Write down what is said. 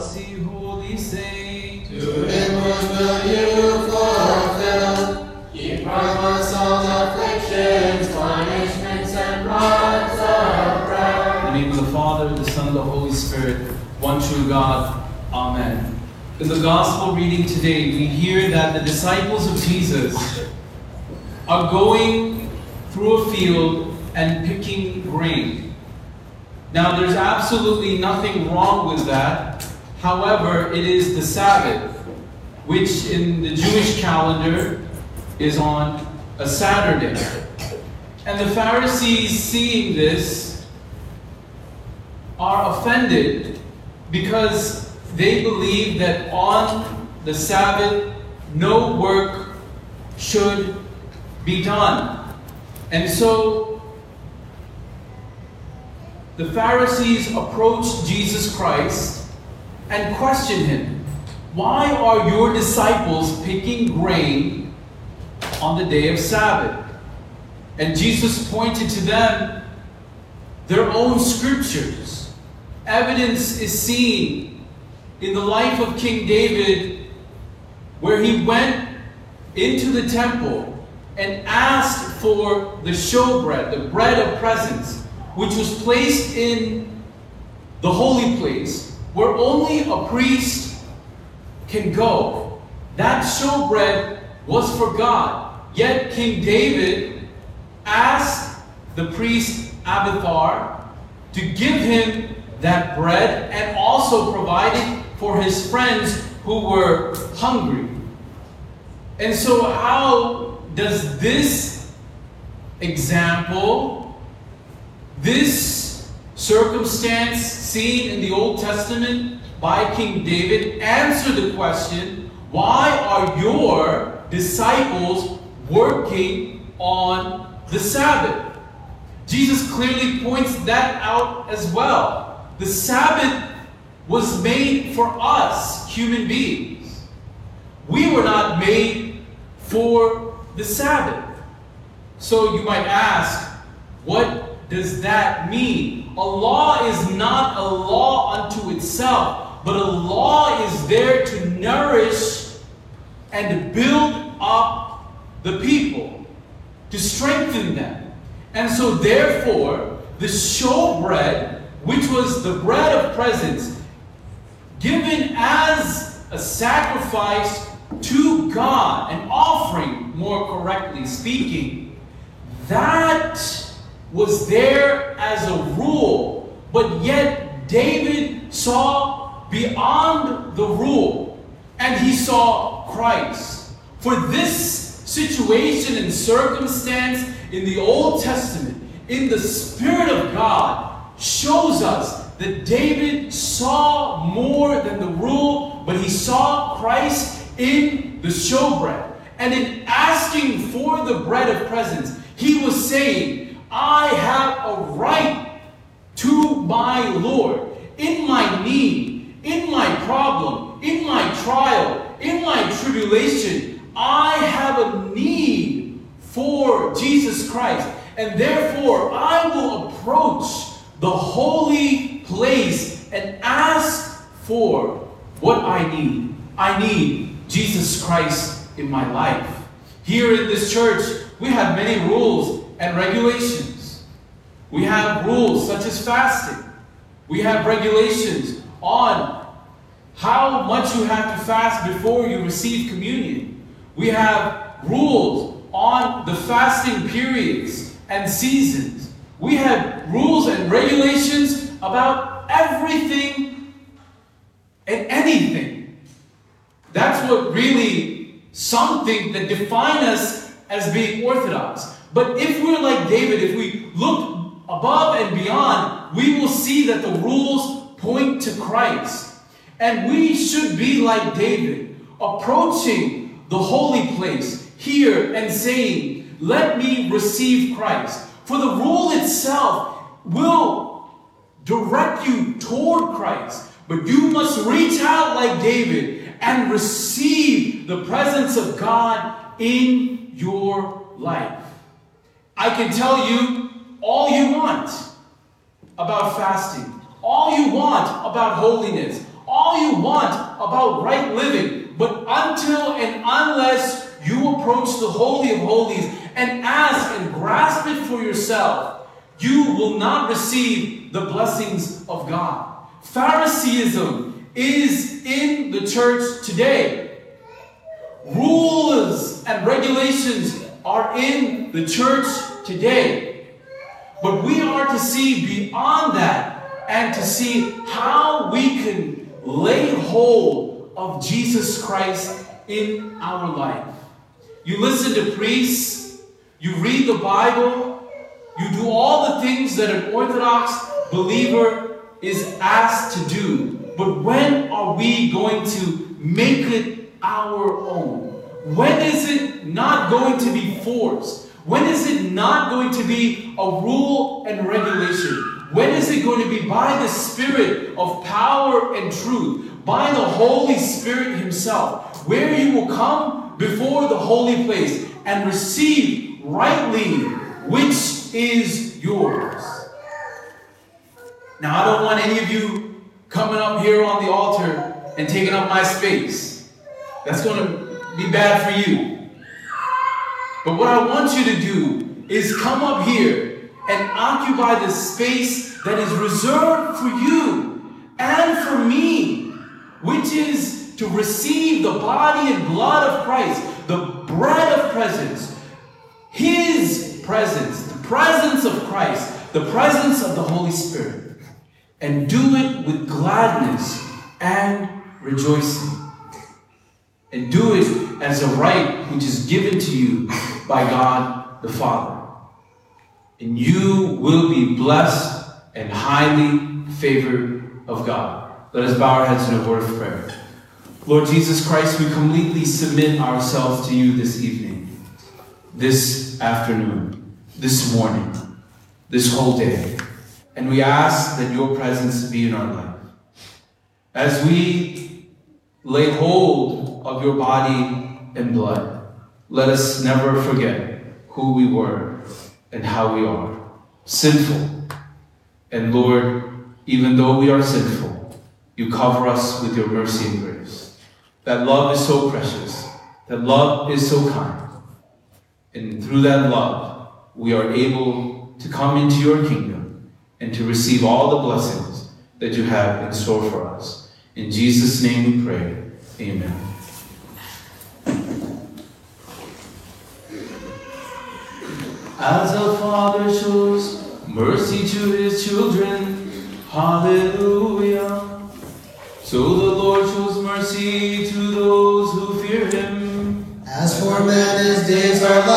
trusty holy saint. To him whose will you fulfill, ye promise all afflictions, punishments, and marks of In prayer. the name of the Father, the Son, and the Holy Spirit, one true God. Amen. In the Gospel reading today, we hear that the disciples of Jesus are going through a field and picking grain. Now, there's absolutely nothing wrong with that. However, it is the Sabbath, which in the Jewish calendar is on a Saturday. And the Pharisees, seeing this, are offended because they believe that on the Sabbath no work should be done. And so the Pharisees approach Jesus Christ and question him Why are your disciples picking grain on the day of Sabbath? And Jesus pointed to them their own scriptures. Evidence is seen in the life of King David where he went into the temple and asked for the showbread, the bread of presence, which was placed in the holy place where only a priest can go. That showbread was for God. Yet King David asked the priest Abiathar to give him that bread and also provided for his friends who were hungry. And so, how does this example, this circumstance seen in the Old Testament by King David, answer the question why are your disciples working on the Sabbath? Jesus clearly points that out as well. The Sabbath was made for us, human beings. We were not made for the Sabbath. So you might ask, what does that mean? A law is not a law unto itself, but a law is there to nourish and build up the people, to strengthen them. And so, therefore, the showbread, which was the bread of presence, given as a sacrifice to God, an offering, more correctly speaking, that was there as a rule. But yet, David saw beyond the rule, and he saw Christ. For this situation and circumstance in the Old Testament, in the Spirit of God, shows us that David saw more than the rule, but he saw Christ in the showbread. And in asking for the bread of presence, he was saying, I have a right to my Lord in my need, in my problem, in my trial, in my tribulation. I have a need for Jesus Christ. And therefore, I will approach the holy place and ask for what I need. I need Jesus Christ in my life. Here in this church, we have many rules and regulations. We have rules such as fasting. We have regulations on how much you have to fast before you receive communion. We have rules on the fasting periods and seasons. We have rules and regulations about everything and anything. That's what really something that define us as being orthodox. But if we're like David, if we look above and beyond, we will see that the rules point to Christ. And we should be like David, approaching the holy place here and saying, Let me receive Christ. For the rule itself will direct you toward Christ. But you must reach out like David and receive the presence of God in your life. I can tell you all you want about fasting, all you want about holiness, all you want about right living. But until and unless you approach the Holy of Holies and ask and grasp it for yourself, you will not receive the blessings of God. Phariseeism is in the church today. Rules and regulations are in the church today. But we are to see beyond that and to see how we can lay hold of Jesus Christ in our life. You listen to priests, you read the Bible, you do all the things that an Orthodox believer is asked to do. But when are we going to make it our own? When is it not going to be forced? When is it not going to be a rule and regulation? When is it going to be by the Spirit of power and truth, by the Holy Spirit Himself, where you will come before the holy place and receive rightly which is yours? Now, I don't want any of you coming up here on the altar and taking up my space. That's going to be bad for you. But what I want you to do is come up here and occupy the space that is reserved for you and for me, which is to receive the body and blood of Christ, the bread of presence, His presence, the presence of Christ, the presence of the Holy Spirit, and do it with gladness and rejoicing. And do it as a right which is given to you by God the Father. And you will be blessed and highly favored of God. Let us bow our heads in a word of prayer. Lord Jesus Christ, we completely submit ourselves to you this evening, this afternoon, this morning, this whole day. And we ask that your presence be in our life. As we lay hold of your body and blood, let us never forget who we were and how we are. Sinful. And Lord, even though we are sinful, you cover us with your mercy and grace. That love is so precious. That love is so kind. And through that love, we are able to come into your kingdom and to receive all the blessings that you have in store for us. In Jesus' name we pray. Amen. As a father shows mercy to his children, hallelujah. So the Lord shows mercy to those who fear him. As for man, his days are like